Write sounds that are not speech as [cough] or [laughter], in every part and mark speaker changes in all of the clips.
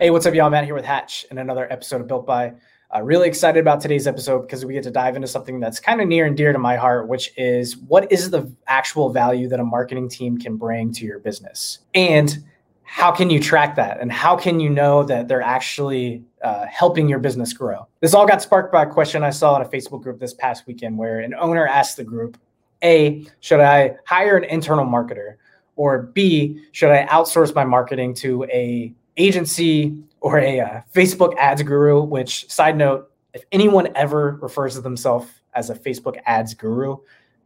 Speaker 1: Hey, what's up, y'all? Matt here with Hatch and another episode of Built By. Uh, really excited about today's episode because we get to dive into something that's kind of near and dear to my heart, which is what is the actual value that a marketing team can bring to your business? And how can you track that? And how can you know that they're actually uh, helping your business grow? This all got sparked by a question I saw in a Facebook group this past weekend where an owner asked the group, A, should I hire an internal marketer? Or B, should I outsource my marketing to a agency or a uh, Facebook ads guru, which side note, if anyone ever refers to themselves as a Facebook ads guru,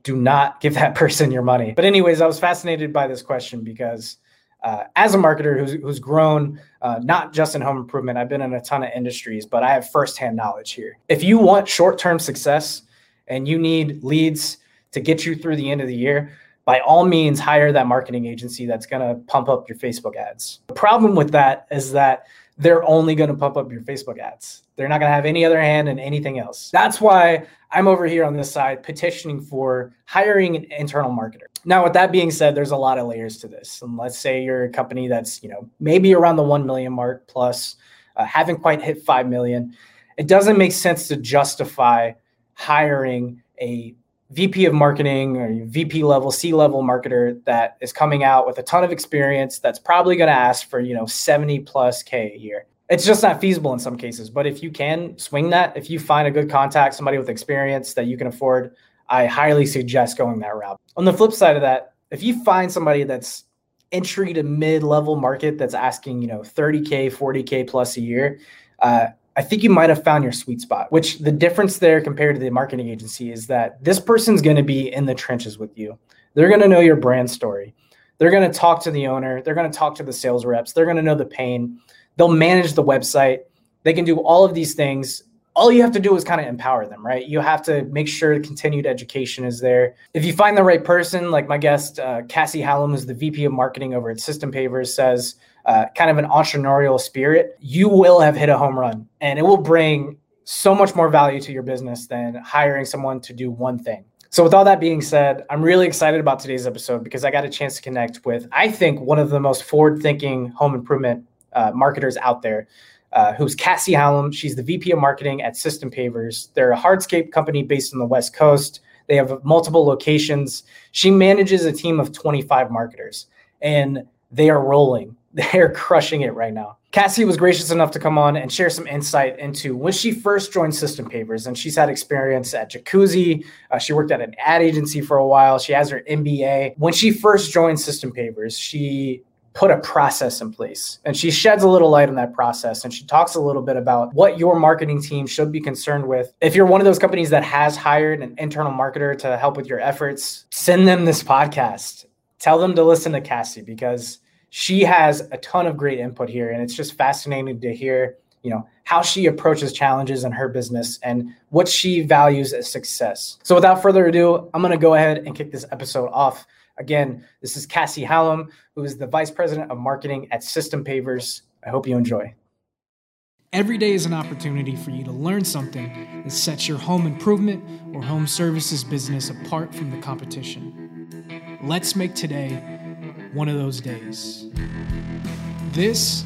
Speaker 1: do not give that [laughs] person your money. But anyways, I was fascinated by this question because uh, as a marketer who's, who's grown uh, not just in home improvement, I've been in a ton of industries, but I have firsthand knowledge here. If you want short-term success and you need leads to get you through the end of the year, by all means hire that marketing agency that's going to pump up your Facebook ads. The problem with that is that they're only going to pump up your Facebook ads. They're not going to have any other hand in anything else. That's why I'm over here on this side petitioning for hiring an internal marketer. Now, with that being said, there's a lot of layers to this. And let's say you're a company that's, you know, maybe around the 1 million mark plus, uh, haven't quite hit 5 million. It doesn't make sense to justify hiring a VP of marketing or VP level, C level marketer that is coming out with a ton of experience that's probably going to ask for, you know, 70 plus K a year. It's just not feasible in some cases. But if you can swing that, if you find a good contact, somebody with experience that you can afford, I highly suggest going that route. On the flip side of that, if you find somebody that's entry to mid level market that's asking, you know, 30K, 40K plus a year, uh, I think you might have found your sweet spot, which the difference there compared to the marketing agency is that this person's going to be in the trenches with you. They're going to know your brand story. They're going to talk to the owner. They're going to talk to the sales reps. They're going to know the pain. They'll manage the website. They can do all of these things. All you have to do is kind of empower them, right? You have to make sure continued education is there. If you find the right person, like my guest, uh, Cassie Hallam, who's the VP of marketing over at System Pavers, says, uh, kind of an entrepreneurial spirit, you will have hit a home run and it will bring so much more value to your business than hiring someone to do one thing. So, with all that being said, I'm really excited about today's episode because I got a chance to connect with, I think, one of the most forward thinking home improvement uh, marketers out there, uh, who's Cassie Hallam. She's the VP of marketing at System Pavers. They're a hardscape company based on the West Coast. They have multiple locations. She manages a team of 25 marketers, and they are rolling. They're crushing it right now. Cassie was gracious enough to come on and share some insight into when she first joined System Pavers, and she's had experience at Jacuzzi. Uh, she worked at an ad agency for a while. She has her MBA. When she first joined System Pavers, she put a process in place and she sheds a little light on that process and she talks a little bit about what your marketing team should be concerned with if you're one of those companies that has hired an internal marketer to help with your efforts send them this podcast tell them to listen to cassie because she has a ton of great input here and it's just fascinating to hear you know how she approaches challenges in her business and what she values as success. So without further ado i'm going to go ahead and kick this episode off. Again this is cassie hallam who is the vice president of marketing at system pavers. I hope you enjoy.
Speaker 2: Every day is an opportunity for you to learn something that sets your home improvement or home services business apart from the competition. Let's make today one of those days. This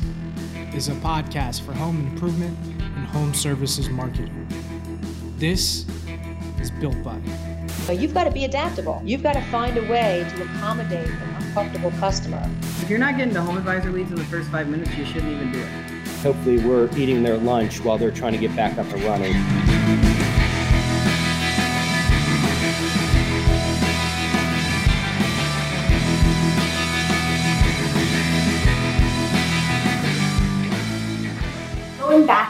Speaker 2: is a podcast for home improvement and home services marketing. This is built by.
Speaker 3: But you've got to be adaptable. You've got to find a way to accommodate an uncomfortable customer.
Speaker 4: If you're not getting the home advisor leads in the first five minutes, you shouldn't even do it.
Speaker 5: Hopefully, we're eating their lunch while they're trying to get back up and running.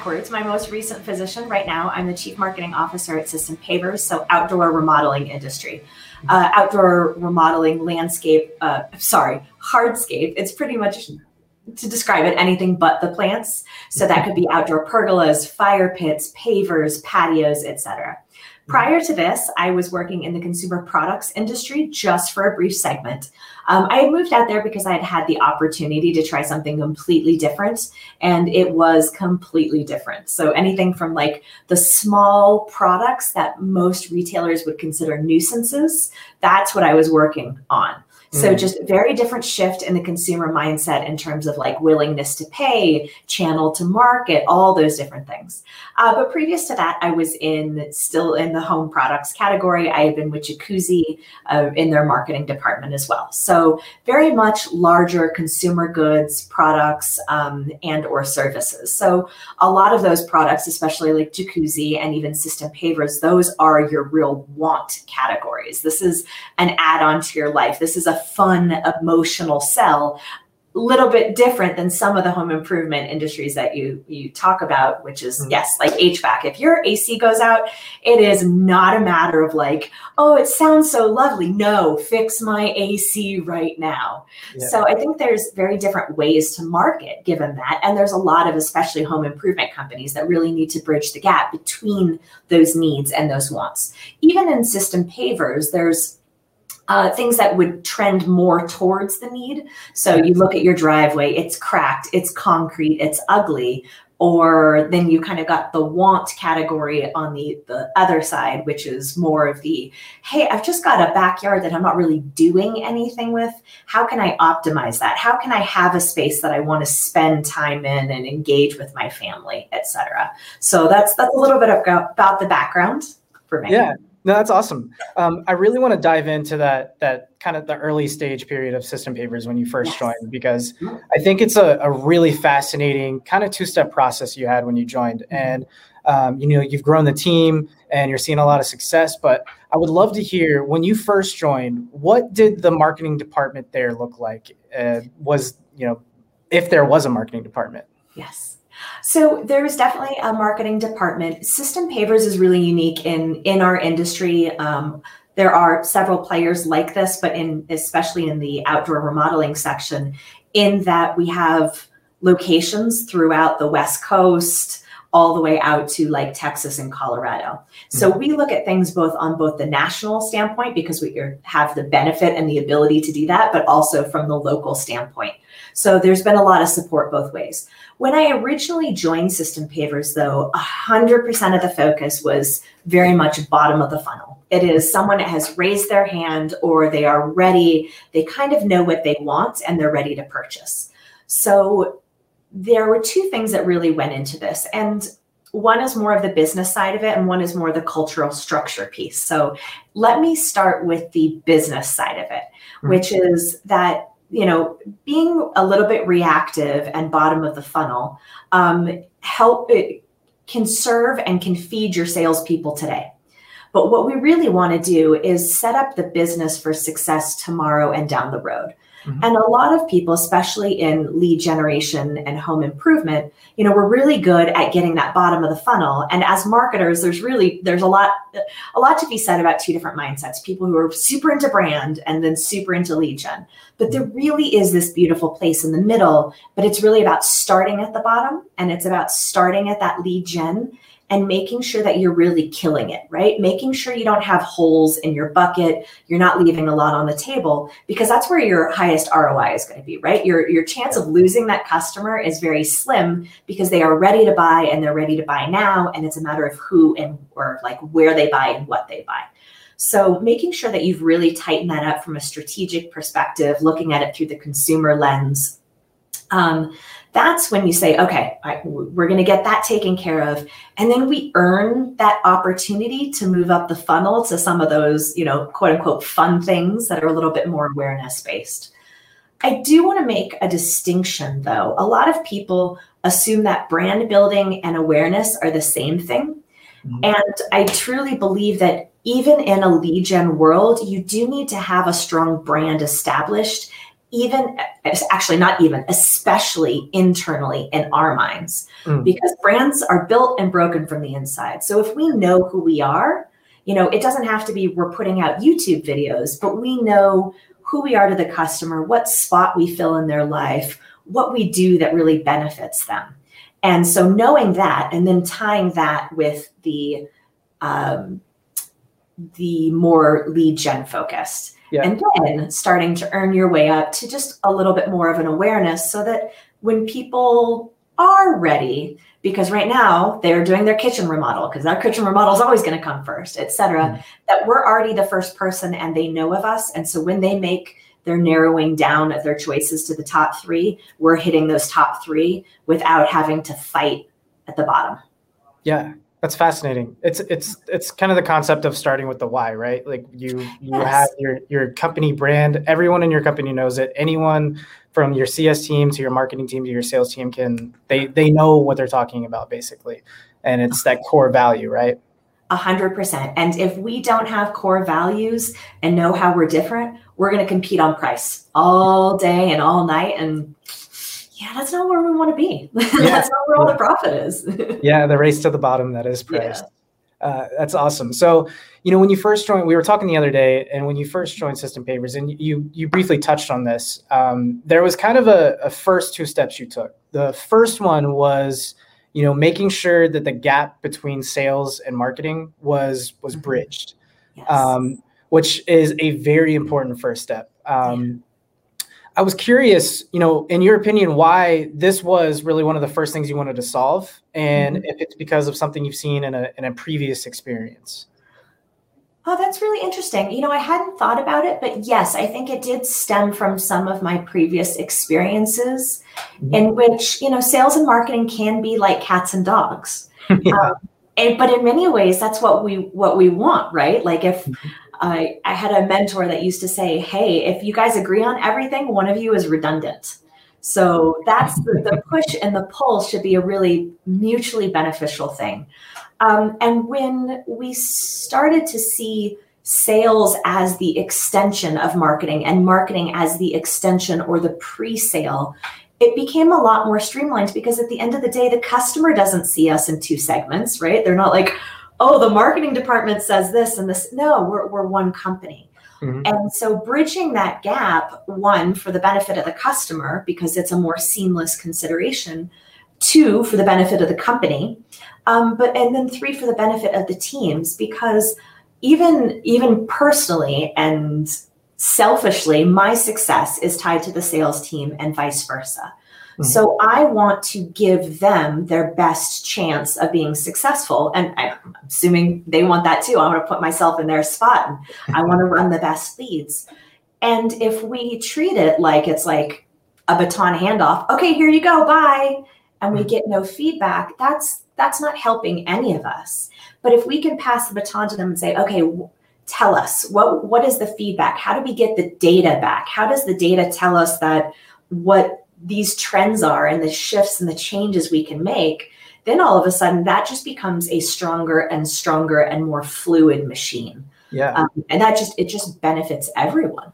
Speaker 6: Backwards, my most recent position right now, I'm the chief marketing officer at System Pavers, so outdoor remodeling industry. Uh, outdoor remodeling landscape, uh, sorry, hardscape. It's pretty much to describe it anything but the plants. So that could be outdoor pergolas, fire pits, pavers, patios, etc. Prior to this, I was working in the consumer products industry just for a brief segment. Um, I had moved out there because I had had the opportunity to try something completely different, and it was completely different. So, anything from like the small products that most retailers would consider nuisances, that's what I was working on. So just very different shift in the consumer mindset in terms of like willingness to pay, channel to market, all those different things. Uh, but previous to that, I was in still in the home products category. I had been with Jacuzzi uh, in their marketing department as well. So very much larger consumer goods products um, and or services. So a lot of those products, especially like Jacuzzi and even System Pavers, those are your real want categories. This is an add-on to your life. This is a fun emotional sell a little bit different than some of the home improvement industries that you you talk about which is mm-hmm. yes like HVAC if your AC goes out it is not a matter of like oh it sounds so lovely no fix my AC right now yeah. so I think there's very different ways to market given that and there's a lot of especially home improvement companies that really need to bridge the gap between those needs and those wants even in system pavers there's uh, things that would trend more towards the need. So you look at your driveway, it's cracked, it's concrete, it's ugly. Or then you kind of got the want category on the, the other side, which is more of the hey, I've just got a backyard that I'm not really doing anything with. How can I optimize that? How can I have a space that I want to spend time in and engage with my family, etc. So that's that's a little bit about the background for me.
Speaker 1: Yeah, no, that's awesome. Um, I really want to dive into that that kind of the early stage period of System Pavers when you first yes. joined because mm-hmm. I think it's a, a really fascinating kind of two step process you had when you joined, mm-hmm. and um, you know you've grown the team and you're seeing a lot of success. But I would love to hear when you first joined, what did the marketing department there look like? Uh, was you know if there was a marketing department?
Speaker 6: Yes. So there's definitely a marketing department. System Pavers is really unique in in our industry. Um, there are several players like this, but in especially in the outdoor remodeling section, in that we have locations throughout the West Coast, all the way out to like Texas and Colorado. So mm-hmm. we look at things both on both the national standpoint because we have the benefit and the ability to do that, but also from the local standpoint. So there's been a lot of support both ways. When I originally joined System Pavers, though, 100% of the focus was very much bottom of the funnel. It is someone that has raised their hand or they are ready, they kind of know what they want and they're ready to purchase. So there were two things that really went into this. And one is more of the business side of it, and one is more the cultural structure piece. So let me start with the business side of it, mm-hmm. which is that you know, being a little bit reactive and bottom of the funnel um, help it can serve and can feed your salespeople today. But what we really want to do is set up the business for success tomorrow and down the road. Mm-hmm. And a lot of people, especially in lead generation and home improvement, you know, we're really good at getting that bottom of the funnel. And as marketers, there's really there's a lot a lot to be said about two different mindsets. People who are super into brand and then super into lead gen. But there really is this beautiful place in the middle, but it's really about starting at the bottom and it's about starting at that lead gen and making sure that you're really killing it, right? Making sure you don't have holes in your bucket, you're not leaving a lot on the table because that's where your highest ROI is going to be, right? Your your chance of losing that customer is very slim because they are ready to buy and they're ready to buy now and it's a matter of who and or like where they buy and what they buy. So making sure that you've really tightened that up from a strategic perspective, looking at it through the consumer lens. Um, that's when you say, okay, I, we're going to get that taken care of. And then we earn that opportunity to move up the funnel to some of those, you know, quote unquote fun things that are a little bit more awareness based. I do want to make a distinction though. A lot of people assume that brand building and awareness are the same thing. Mm-hmm. And I truly believe that even in a lead gen world, you do need to have a strong brand established even actually not even especially internally in our minds. Mm. because brands are built and broken from the inside. So if we know who we are you know it doesn't have to be we're putting out youtube videos but we know who we are to the customer what spot we fill in their life what we do that really benefits them. And so knowing that and then tying that with the um, the more lead gen focused yeah. and then starting to earn your way up to just a little bit more of an awareness so that when people are ready because right now they're doing their kitchen remodel because our kitchen remodel is always going to come first etc mm-hmm. that we're already the first person and they know of us and so when they make they're narrowing down of their choices to the top three. We're hitting those top three without having to fight at the bottom.
Speaker 1: Yeah, that's fascinating. It's it's it's kind of the concept of starting with the why, right? Like you you yes. have your your company brand. Everyone in your company knows it. Anyone from your CS team to your marketing team to your sales team can they they know what they're talking about basically, and it's that core value, right?
Speaker 6: A hundred percent. And if we don't have core values and know how we're different, we're going to compete on price all day and all night. And yeah, that's not where we want to be. [laughs] Yeah. that's not where all the profit is. [laughs]
Speaker 1: yeah, the race to the bottom that is price. Yeah. Uh, that's awesome. So, you know, when you first joined, we were talking the other day, and when you first joined System Pavers, and you you briefly touched on this, um, there was kind of a, a first two steps you took. The first one was you know making sure that the gap between sales and marketing was was mm-hmm. bridged yes. um, which is a very important first step um, i was curious you know in your opinion why this was really one of the first things you wanted to solve and mm-hmm. if it's because of something you've seen in a, in a previous experience
Speaker 6: Oh, that's really interesting. You know, I hadn't thought about it, but yes, I think it did stem from some of my previous experiences mm-hmm. in which, you know, sales and marketing can be like cats and dogs. [laughs] yeah. um, and, but in many ways, that's what we what we want, right? Like if mm-hmm. I, I had a mentor that used to say, "Hey, if you guys agree on everything, one of you is redundant." So that's the, the [laughs] push and the pull should be a really mutually beneficial thing. Um, and when we started to see sales as the extension of marketing and marketing as the extension or the pre sale, it became a lot more streamlined because at the end of the day, the customer doesn't see us in two segments, right? They're not like, oh, the marketing department says this and this. No, we're, we're one company. Mm-hmm. And so bridging that gap, one, for the benefit of the customer, because it's a more seamless consideration, two, for the benefit of the company, um, but and then three for the benefit of the teams because even even personally and selfishly my success is tied to the sales team and vice versa mm-hmm. so i want to give them their best chance of being successful and i'm assuming they want that too i want to put myself in their spot and i want to [laughs] run the best leads and if we treat it like it's like a baton handoff okay here you go bye and we mm-hmm. get no feedback that's that's not helping any of us. But if we can pass the baton to them and say, okay, tell us what what is the feedback? How do we get the data back? How does the data tell us that what these trends are and the shifts and the changes we can make? Then all of a sudden, that just becomes a stronger and stronger and more fluid machine.
Speaker 1: Yeah, um,
Speaker 6: and that just it just benefits everyone.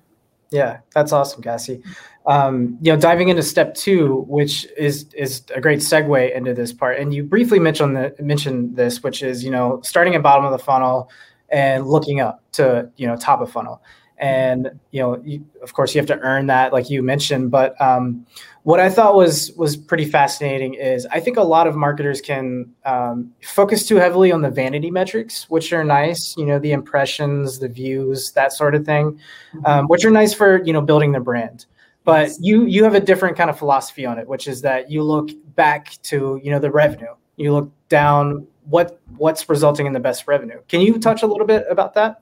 Speaker 1: Yeah, that's awesome, Cassie um, you know, diving into step two, which is is a great segue into this part, and you briefly mentioned the, mentioned this, which is you know starting at bottom of the funnel and looking up to you know top of funnel, and you know, you, of course, you have to earn that, like you mentioned. But um, what I thought was was pretty fascinating is I think a lot of marketers can um, focus too heavily on the vanity metrics, which are nice, you know, the impressions, the views, that sort of thing, um, which are nice for you know building the brand. But you you have a different kind of philosophy on it which is that you look back to you know the revenue. You look down what what's resulting in the best revenue. Can you touch a little bit about that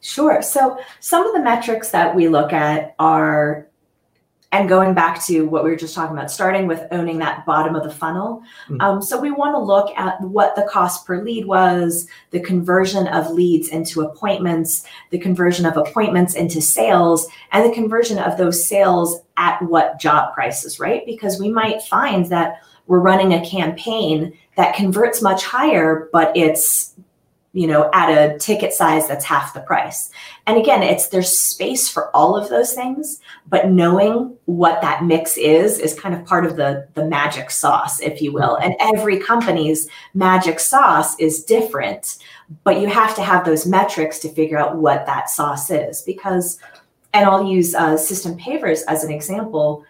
Speaker 6: sure so some of the metrics that we look at are and going back to what we were just talking about, starting with owning that bottom of the funnel. Mm-hmm. Um, so we want to look at what the cost per lead was, the conversion of leads into appointments, the conversion of appointments into sales, and the conversion of those sales at what job prices, right? Because we might find that we're running a campaign that converts much higher, but it's you know at a ticket size that's half the price. And again it's there's space for all of those things but knowing what that mix is is kind of part of the the magic sauce if you will. And every company's magic sauce is different but you have to have those metrics to figure out what that sauce is. Because and i'll use uh, system pavers as an example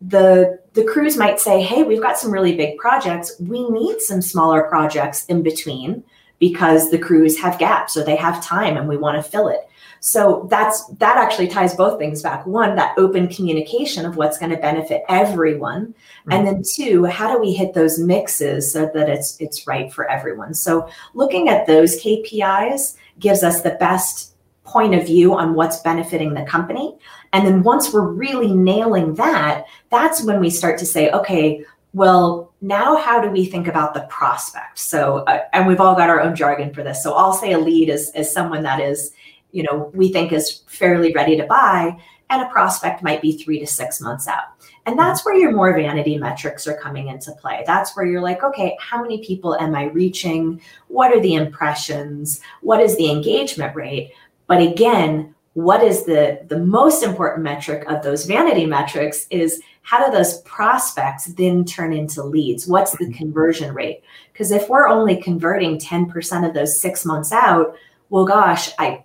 Speaker 6: the the crews might say hey we've got some really big projects. We need some smaller projects in between because the crews have gaps or they have time and we want to fill it. So that's that actually ties both things back. One, that open communication of what's going to benefit everyone, mm-hmm. and then two, how do we hit those mixes so that it's it's right for everyone. So looking at those KPIs gives us the best point of view on what's benefiting the company. And then once we're really nailing that, that's when we start to say, okay, well, now how do we think about the prospect? So, uh, and we've all got our own jargon for this. So I'll say a lead is, is someone that is, you know, we think is fairly ready to buy, and a prospect might be three to six months out. And that's where your more vanity metrics are coming into play. That's where you're like, okay, how many people am I reaching? What are the impressions? What is the engagement rate? But again, what is the the most important metric of those vanity metrics is how do those prospects then turn into leads? What's the mm-hmm. conversion rate? Because if we're only converting 10% of those 6 months out, well gosh, I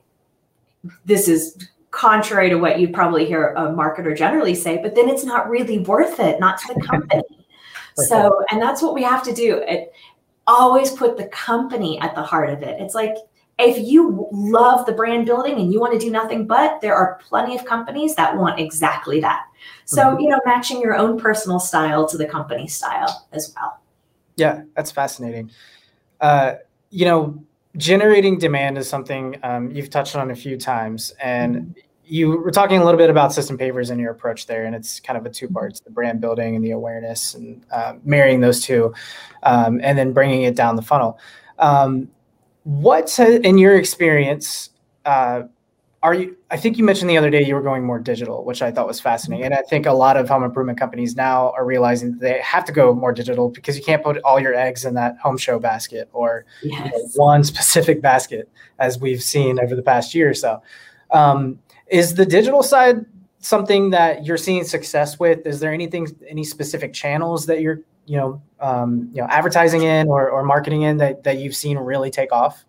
Speaker 6: this is contrary to what you probably hear a marketer generally say, but then it's not really worth it, not to the [laughs] company. so, and that's what we have to do. It, always put the company at the heart of it. It's like if you love the brand building and you want to do nothing but, there are plenty of companies that want exactly that. So, mm-hmm. you know, matching your own personal style to the company style as well.
Speaker 1: Yeah, that's fascinating. Uh, you know, generating demand is something um, you've touched on a few times. And mm-hmm. you were talking a little bit about system pavers and your approach there. And it's kind of a two parts the brand building and the awareness and uh, marrying those two um, and then bringing it down the funnel. Um, what, in your experience, uh, are you? I think you mentioned the other day you were going more digital, which I thought was fascinating. And I think a lot of home improvement companies now are realizing that they have to go more digital because you can't put all your eggs in that home show basket or yes. you know, one specific basket, as we've seen over the past year or so. Um, is the digital side something that you're seeing success with? Is there anything, any specific channels that you're you know um, you know advertising in or, or marketing in that, that you've seen really take off?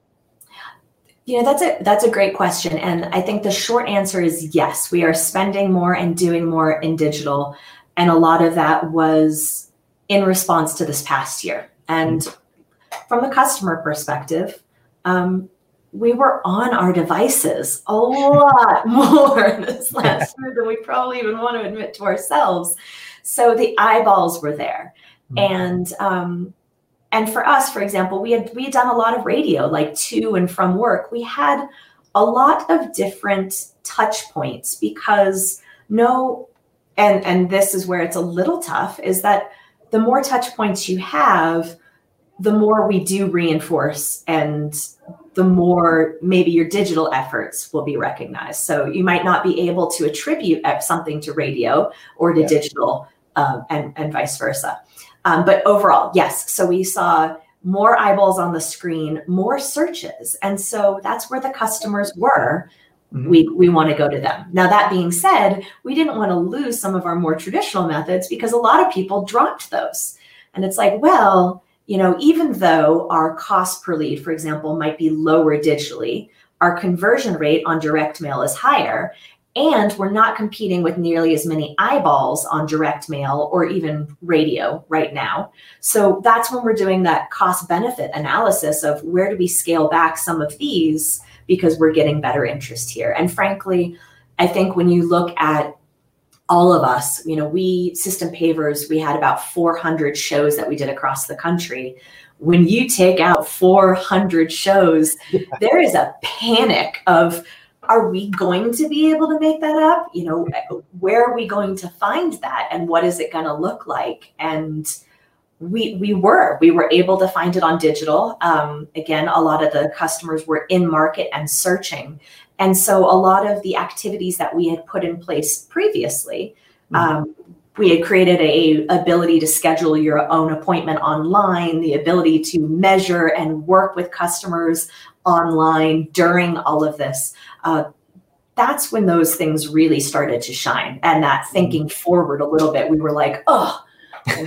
Speaker 6: You know that's a that's a great question and i think the short answer is yes. We are spending more and doing more in digital and a lot of that was in response to this past year. And from the customer perspective um, we were on our devices a lot [laughs] more this last year than we probably even want to admit to ourselves. So the eyeballs were there. Mm-hmm. And um, and for us, for example, we had we had done a lot of radio, like to and from work. We had a lot of different touch points because no, and and this is where it's a little tough, is that the more touch points you have, the more we do reinforce and the more maybe your digital efforts will be recognized. So you might not be able to attribute something to radio or to yeah. digital um, and, and vice versa. Um, but overall, yes. So we saw more eyeballs on the screen, more searches. And so that's where the customers were. Mm-hmm. We, we want to go to them. Now, that being said, we didn't want to lose some of our more traditional methods because a lot of people dropped those. And it's like, well, you know, even though our cost per lead, for example, might be lower digitally, our conversion rate on direct mail is higher and we're not competing with nearly as many eyeballs on direct mail or even radio right now. So that's when we're doing that cost benefit analysis of where do we scale back some of these because we're getting better interest here. And frankly, I think when you look at all of us, you know, we system pavers, we had about 400 shows that we did across the country. When you take out 400 shows, [laughs] yeah. there is a panic of are we going to be able to make that up? You know, where are we going to find that and what is it going to look like? And we we were we were able to find it on digital. Um, again, a lot of the customers were in market and searching, and so a lot of the activities that we had put in place previously. Mm-hmm. Um, we had created a ability to schedule your own appointment online the ability to measure and work with customers online during all of this uh, that's when those things really started to shine. And that mm-hmm. thinking forward a little bit, we were like, oh,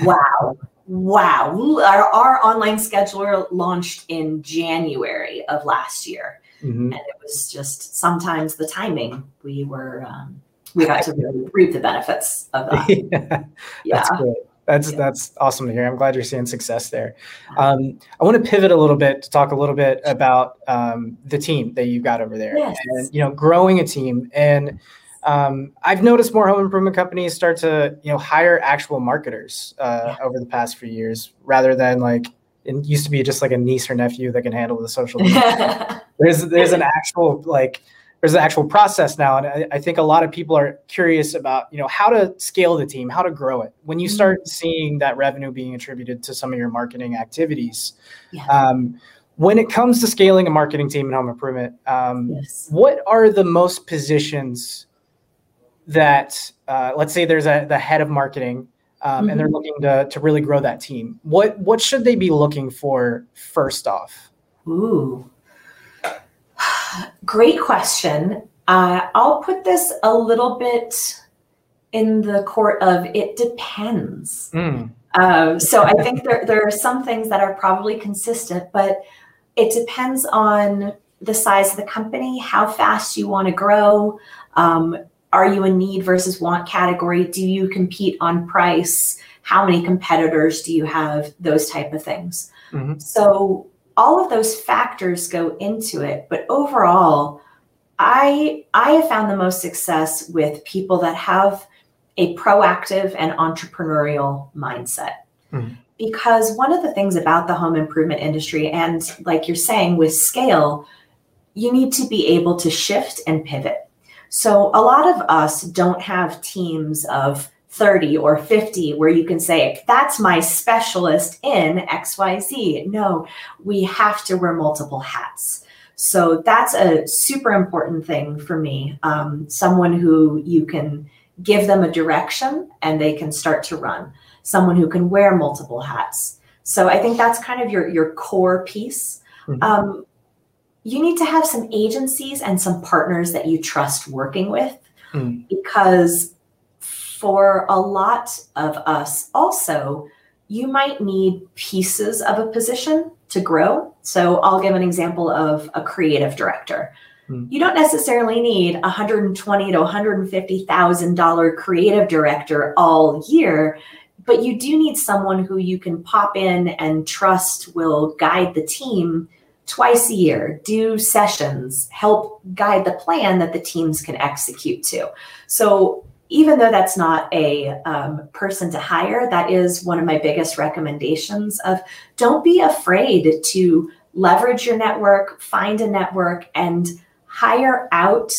Speaker 6: wow, wow. Our, our, online scheduler launched in January of last year. Mm-hmm. And it was just sometimes the timing, we were, um, we got to really reap the benefits of that. [laughs]
Speaker 1: yeah, yeah. That's. That's yeah. that's awesome to hear. I'm glad you're seeing success there. Um, I want to pivot a little bit to talk a little bit about um, the team that you've got over there, yes. and you know, growing a team. And um, I've noticed more home improvement companies start to you know hire actual marketers uh, yeah. over the past few years, rather than like it used to be just like a niece or nephew that can handle the social media. [laughs] there's there's an actual like there's an actual process now, and I, I, think a lot of people are curious about you know how to scale the team, how to grow it. When you start mm-hmm. seeing that revenue being attributed to some of your marketing activities, yeah. um, when it comes to scaling a marketing team in home improvement, um, yes. what are the most positions that, uh, let's say, there's a the head of marketing, um, mm-hmm. and they're mm-hmm. looking to to really grow that team. What what should they be looking for first off?
Speaker 6: Ooh, great question. Uh, I'll put this a little bit in the court of it depends. Mm. So I think there, there are some things that are probably consistent, but it depends on the size of the company, how fast you want to grow. Um, are you a need versus want category? Do you compete on price? How many competitors do you have? Those type of things. Mm-hmm. So all of those factors go into it. But overall, I I have found the most success with people that have a proactive and entrepreneurial mindset. Mm-hmm because one of the things about the home improvement industry and like you're saying with scale you need to be able to shift and pivot so a lot of us don't have teams of 30 or 50 where you can say that's my specialist in xyz no we have to wear multiple hats so that's a super important thing for me um, someone who you can give them a direction and they can start to run someone who can wear multiple hats. So I think that's kind of your your core piece. Mm-hmm. Um, you need to have some agencies and some partners that you trust working with, mm. because for a lot of us, also, you might need pieces of a position to grow. So I'll give an example of a creative director. Mm. You don't necessarily need 120 to 150 thousand dollar creative director all year but you do need someone who you can pop in and trust will guide the team twice a year, do sessions, help guide the plan that the teams can execute to. So even though that's not a um, person to hire, that is one of my biggest recommendations of don't be afraid to leverage your network, find a network and hire out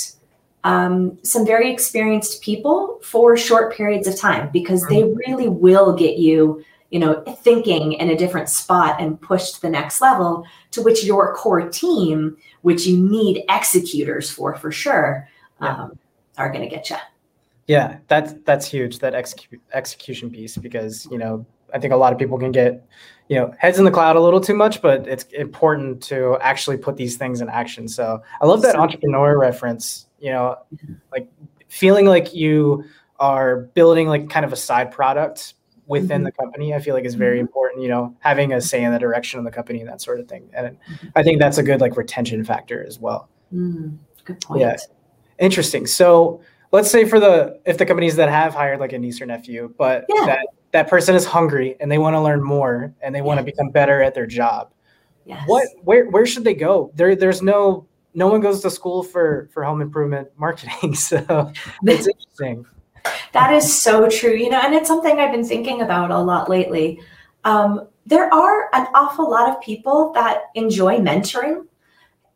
Speaker 6: um, some very experienced people for short periods of time because they mm-hmm. really will get you you know thinking in a different spot and push to the next level to which your core team which you need executors for for sure um, are going to get you
Speaker 1: yeah that's that's huge that execu- execution piece because you know i think a lot of people can get you know heads in the cloud a little too much but it's important to actually put these things in action. So i love that entrepreneur reference you know like feeling like you are building like kind of a side product within mm-hmm. the company i feel like is very mm-hmm. important you know having a say in the direction of the company and that sort of thing. And i think that's a good like retention factor as well.
Speaker 6: Mm, good point.
Speaker 1: Yeah. Interesting. So let's say for the if the companies that have hired like a niece or nephew but yeah. that that person is hungry and they want to learn more and they want to become better at their job. Yes. what where where should they go? There there's no no one goes to school for for home improvement marketing [laughs] so it's interesting.
Speaker 6: That is so true you know and it's something i've been thinking about a lot lately. Um, there are an awful lot of people that enjoy mentoring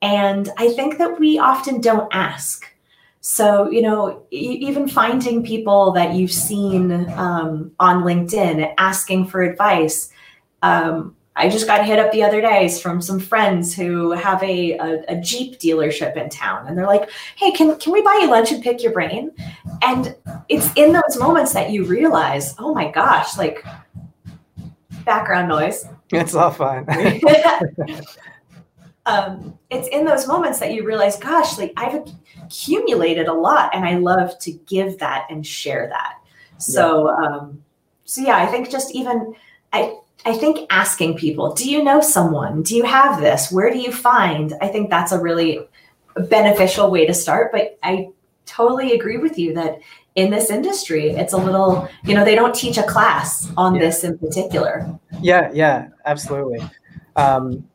Speaker 6: and i think that we often don't ask so you know even finding people that you've seen um, on linkedin asking for advice um, I just got hit up the other days from some friends who have a, a, a, Jeep dealership in town. And they're like, hey, can, can we buy you lunch and pick your brain? And it's in those moments that you realize, oh my gosh, like background noise.
Speaker 1: It's all fine. [laughs] [laughs]
Speaker 6: um, it's in those moments that you realize, gosh, like I've accumulated a lot and I love to give that and share that. So, yeah. um, so yeah, I think just even, I, I think asking people, do you know someone? Do you have this? Where do you find? I think that's a really beneficial way to start. But I totally agree with you that in this industry, it's a little, you know, they don't teach a class on yeah. this in particular.
Speaker 1: Yeah, yeah, absolutely. Um,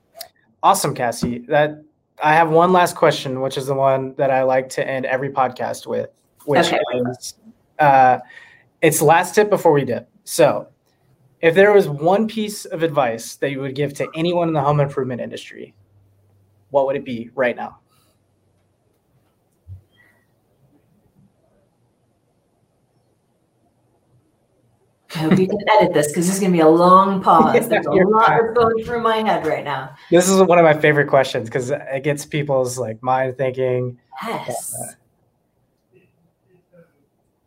Speaker 1: awesome, Cassie. That I have one last question, which is the one that I like to end every podcast with, which okay. is uh, it's last tip before we dip. So if there was one piece of advice that you would give to anyone in the home improvement industry, what would it be right now?
Speaker 6: Hope you can edit this because there's going to be a long pause. [laughs] There's a
Speaker 1: you're
Speaker 6: lot
Speaker 1: fine.
Speaker 6: that's going through my head right now.
Speaker 1: This is one of my favorite questions because it gets people's like mind thinking.
Speaker 6: Yes.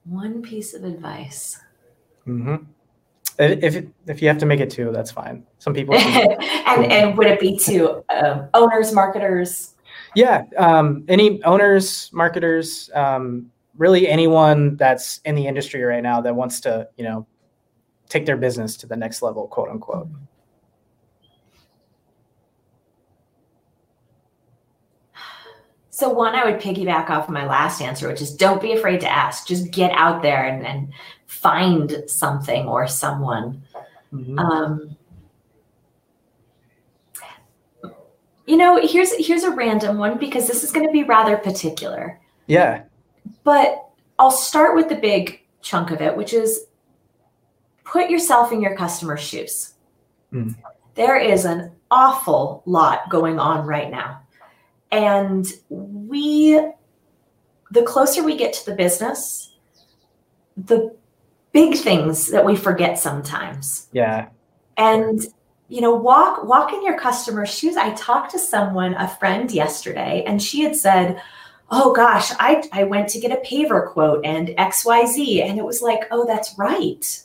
Speaker 6: One piece of advice.
Speaker 1: Mm-hmm. If if you have to make it two, that's fine. Some people. [laughs]
Speaker 6: and and would it be to um, owners, marketers?
Speaker 1: Yeah, um, any owners, marketers, um, really anyone that's in the industry right now that wants to, you know, take their business to the next level, quote unquote.
Speaker 6: So one, I would piggyback off of my last answer, which is don't be afraid to ask. Just get out there and, and find something or someone.
Speaker 1: Mhm.
Speaker 6: Um, you know, here's here's a random one because this is going to be rather particular.
Speaker 1: Yeah,
Speaker 6: But I'll start with the big chunk of it, which is put yourself in your customer's shoes.
Speaker 1: Mm.
Speaker 6: There is an awful lot going on right now. And we, the closer we get to the business, the big things that we forget sometimes
Speaker 1: yeah,
Speaker 6: and you know walk walk in your customer's shoes i talked to someone a friend yesterday and she had said oh gosh i i went to get a paver quote and xyz and it was like oh that's right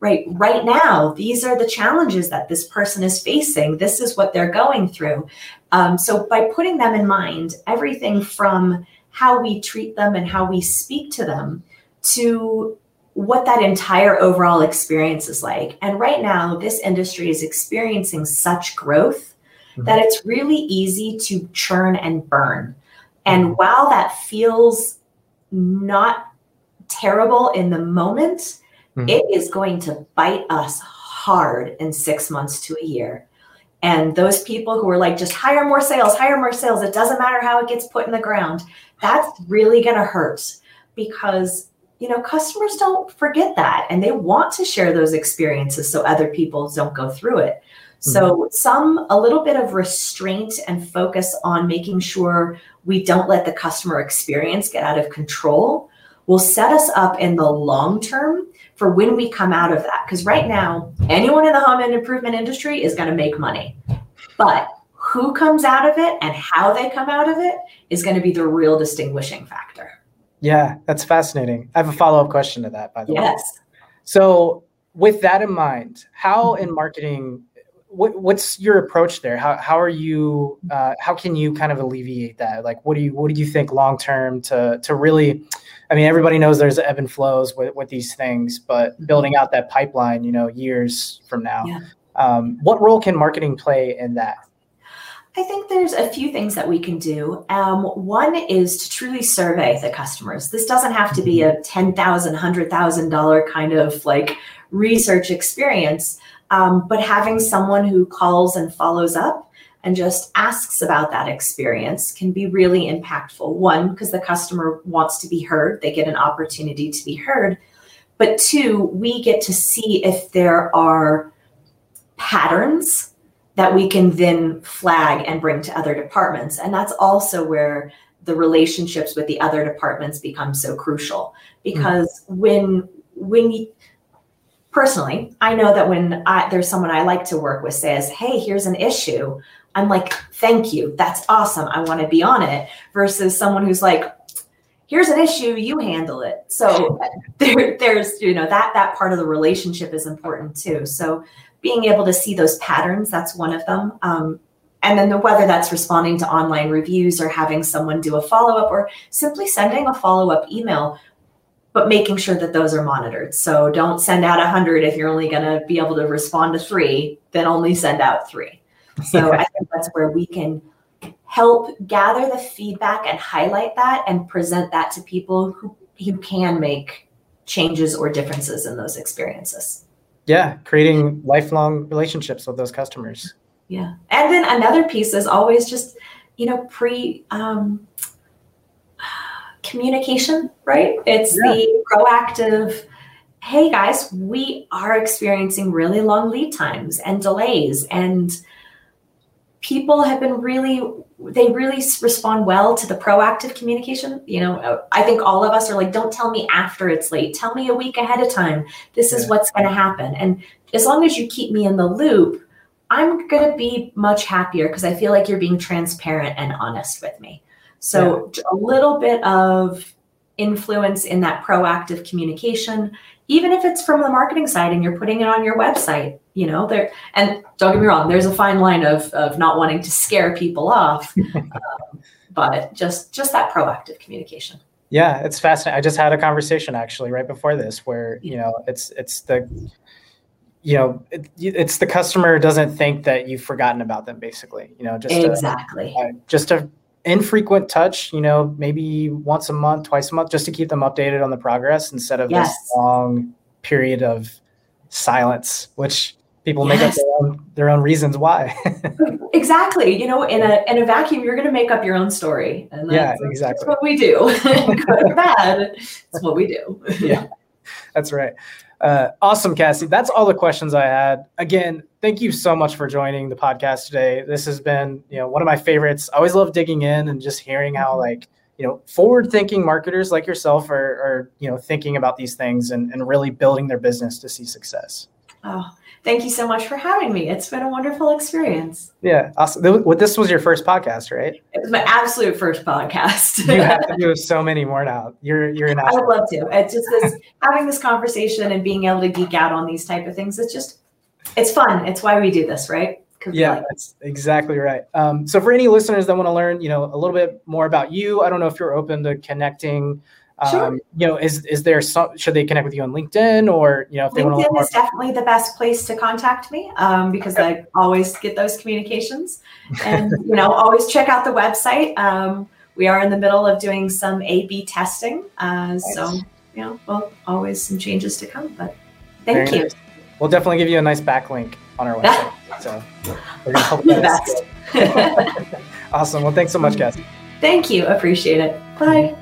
Speaker 6: right right now these are the challenges that this person is facing this is what they're going through um, so by putting them in mind everything from how we treat them and how we speak to them to what that entire overall experience is like. And right now, this industry is experiencing such growth
Speaker 1: Mhm.
Speaker 6: that it's really easy to churn and burn. And while that feels not terrible in the moment,
Speaker 1: Mhm.
Speaker 6: it is going to bite us hard in six months to a year. And those people who are like, just hire more sales, hire more sales, it doesn't matter how it gets put in the ground, that's really going to hurt because you know customers don't forget that and they want to share those experiences so other people don't go through it so some a little bit of restraint and focus on making sure we don't let the customer experience get out of control will set us up in the long term for when we come out of that because right now anyone in the home and improvement industry is going to make money but who comes out of it and how they come out of it is going to be the real distinguishing factor
Speaker 1: yeah, that's fascinating. I have a follow up question to that, by the way.
Speaker 6: yes
Speaker 1: So, with that in mind, how in marketing, what, what's your approach there? How, how are you? Uh, how can you kind of alleviate that? Like, what do you what do you think long term to to really? I mean, everybody knows there's ebb and flows with with these things, but building out that pipeline, you know, years from now,
Speaker 6: Yeah.
Speaker 1: um, what role can marketing play in that?
Speaker 6: I think there's a few things that we can do. Um, one is to truly survey the customers. This doesn't have to be a $10,000, $100,000 kind of like research experience, um, but having someone who calls and follows up and just asks about that experience can be really impactful. One, because the customer wants to be heard, they get an opportunity to be heard. But two, we get to see if there are patterns that we can then flag and bring to other departments. And that's also where the relationships with the other departments become so crucial because when when you, personally i know that when I, there's someone i like to work with says hey here's an issue i'm like thank you. That's awesome. I want to be on it versus someone who's like here's an issue you handle it. So [laughs] there, there's you know that that part of the relationship is important too. So being able to see those patterns that's one of them. Um, and then the, whether that's responding to online reviews or having someone do a follow-up or simply sending a follow-up email but making sure that those are monitored. So don't send out 100 if you're only going to be able to respond to three then only send out three so i think that's where we can help gather the feedback and highlight that and present that to people who, who can make changes or differences in those experiences
Speaker 1: Yeah, creating lifelong relationships with those customers.
Speaker 6: Yeah. And then another piece is always just, you know, pre um, communication, right? It's
Speaker 1: Yeah.
Speaker 6: the proactive, hey guys, we are experiencing really long lead times and delays. And people have been really they really respond well to the proactive communication. You know uh, i think all of us are like don't tell me after it's late. Tell me a week ahead of time. This is
Speaker 1: Yeah.
Speaker 6: what's going to happen. And as long as you keep me in the loop i'm going to be much happier because i feel like you're being transparent and honest with me. So a little bit of influence in that proactive communication even if it's from the marketing side and you're putting it on your website you know there and don't get me wrong there's a fine line of of not wanting to scare people off [laughs] um, but just just that proactive communication
Speaker 1: Yeah, it's fascinating. I just had a conversation actually right before this where, you know, it's it's the you know, it, it's the customer doesn't think that you've forgotten about them basically, you know, just a,
Speaker 6: exactly
Speaker 1: uh, just a infrequent touch, you know, maybe once a month, twice a month just to keep them updated on the progress instead of
Speaker 6: Yes.
Speaker 1: this long period of silence which people make up their own, their own reasons why. [laughs]
Speaker 6: exactly you know in a in a vacuum you're going to make up your own story and
Speaker 1: Yeah,
Speaker 6: that's,
Speaker 1: exactly.
Speaker 6: that's what we do [laughs] good or bad it's what we do [laughs]
Speaker 1: yeah, that's right. Uh, awesome, Cassie. That's all the questions I had. Again, thank you so much for joining the podcast today. This has been, you know, one of my favorites. I always love digging in and just hearing how, like, you know, forward-thinking marketers like yourself are, are you know, thinking about these things and, and really building their business to see success.
Speaker 6: oh thank you so much for having me it's been a wonderful experience
Speaker 1: Yeah, awesome. Well, this was your first podcast, right?
Speaker 6: it was my absolute first podcast
Speaker 1: You [laughs] have to do so many more now. You're you're an
Speaker 6: I would love to. It's just this [laughs] having this conversation and being able to geek out on these type of things. It's just it's fun. It's why we do this, right?
Speaker 1: Yeah,
Speaker 6: like
Speaker 1: that's exactly right. Um, so for any listeners that want to learn, you know, a little bit more about you, I don't know if you're open to connecting. Um,
Speaker 6: Sure.
Speaker 1: You know, is is there some? Should they connect with you on LinkedIn or you know if they want to
Speaker 6: LinkedIn
Speaker 1: more?
Speaker 6: is definitely the best place to contact me um, because I always get those communications. And you know, always check out the website. Um, we are in the middle of doing some A/B testing, uh, so you know, well, always some changes to come. But thank
Speaker 1: Very
Speaker 6: you.
Speaker 1: nice. We'll definitely give you a nice backlink on our website. [laughs] so we're gonna help
Speaker 6: the
Speaker 1: you.
Speaker 6: best. [laughs]
Speaker 1: Awesome. Well, thanks so much, Cassie.
Speaker 6: thank you. Appreciate it. Bye.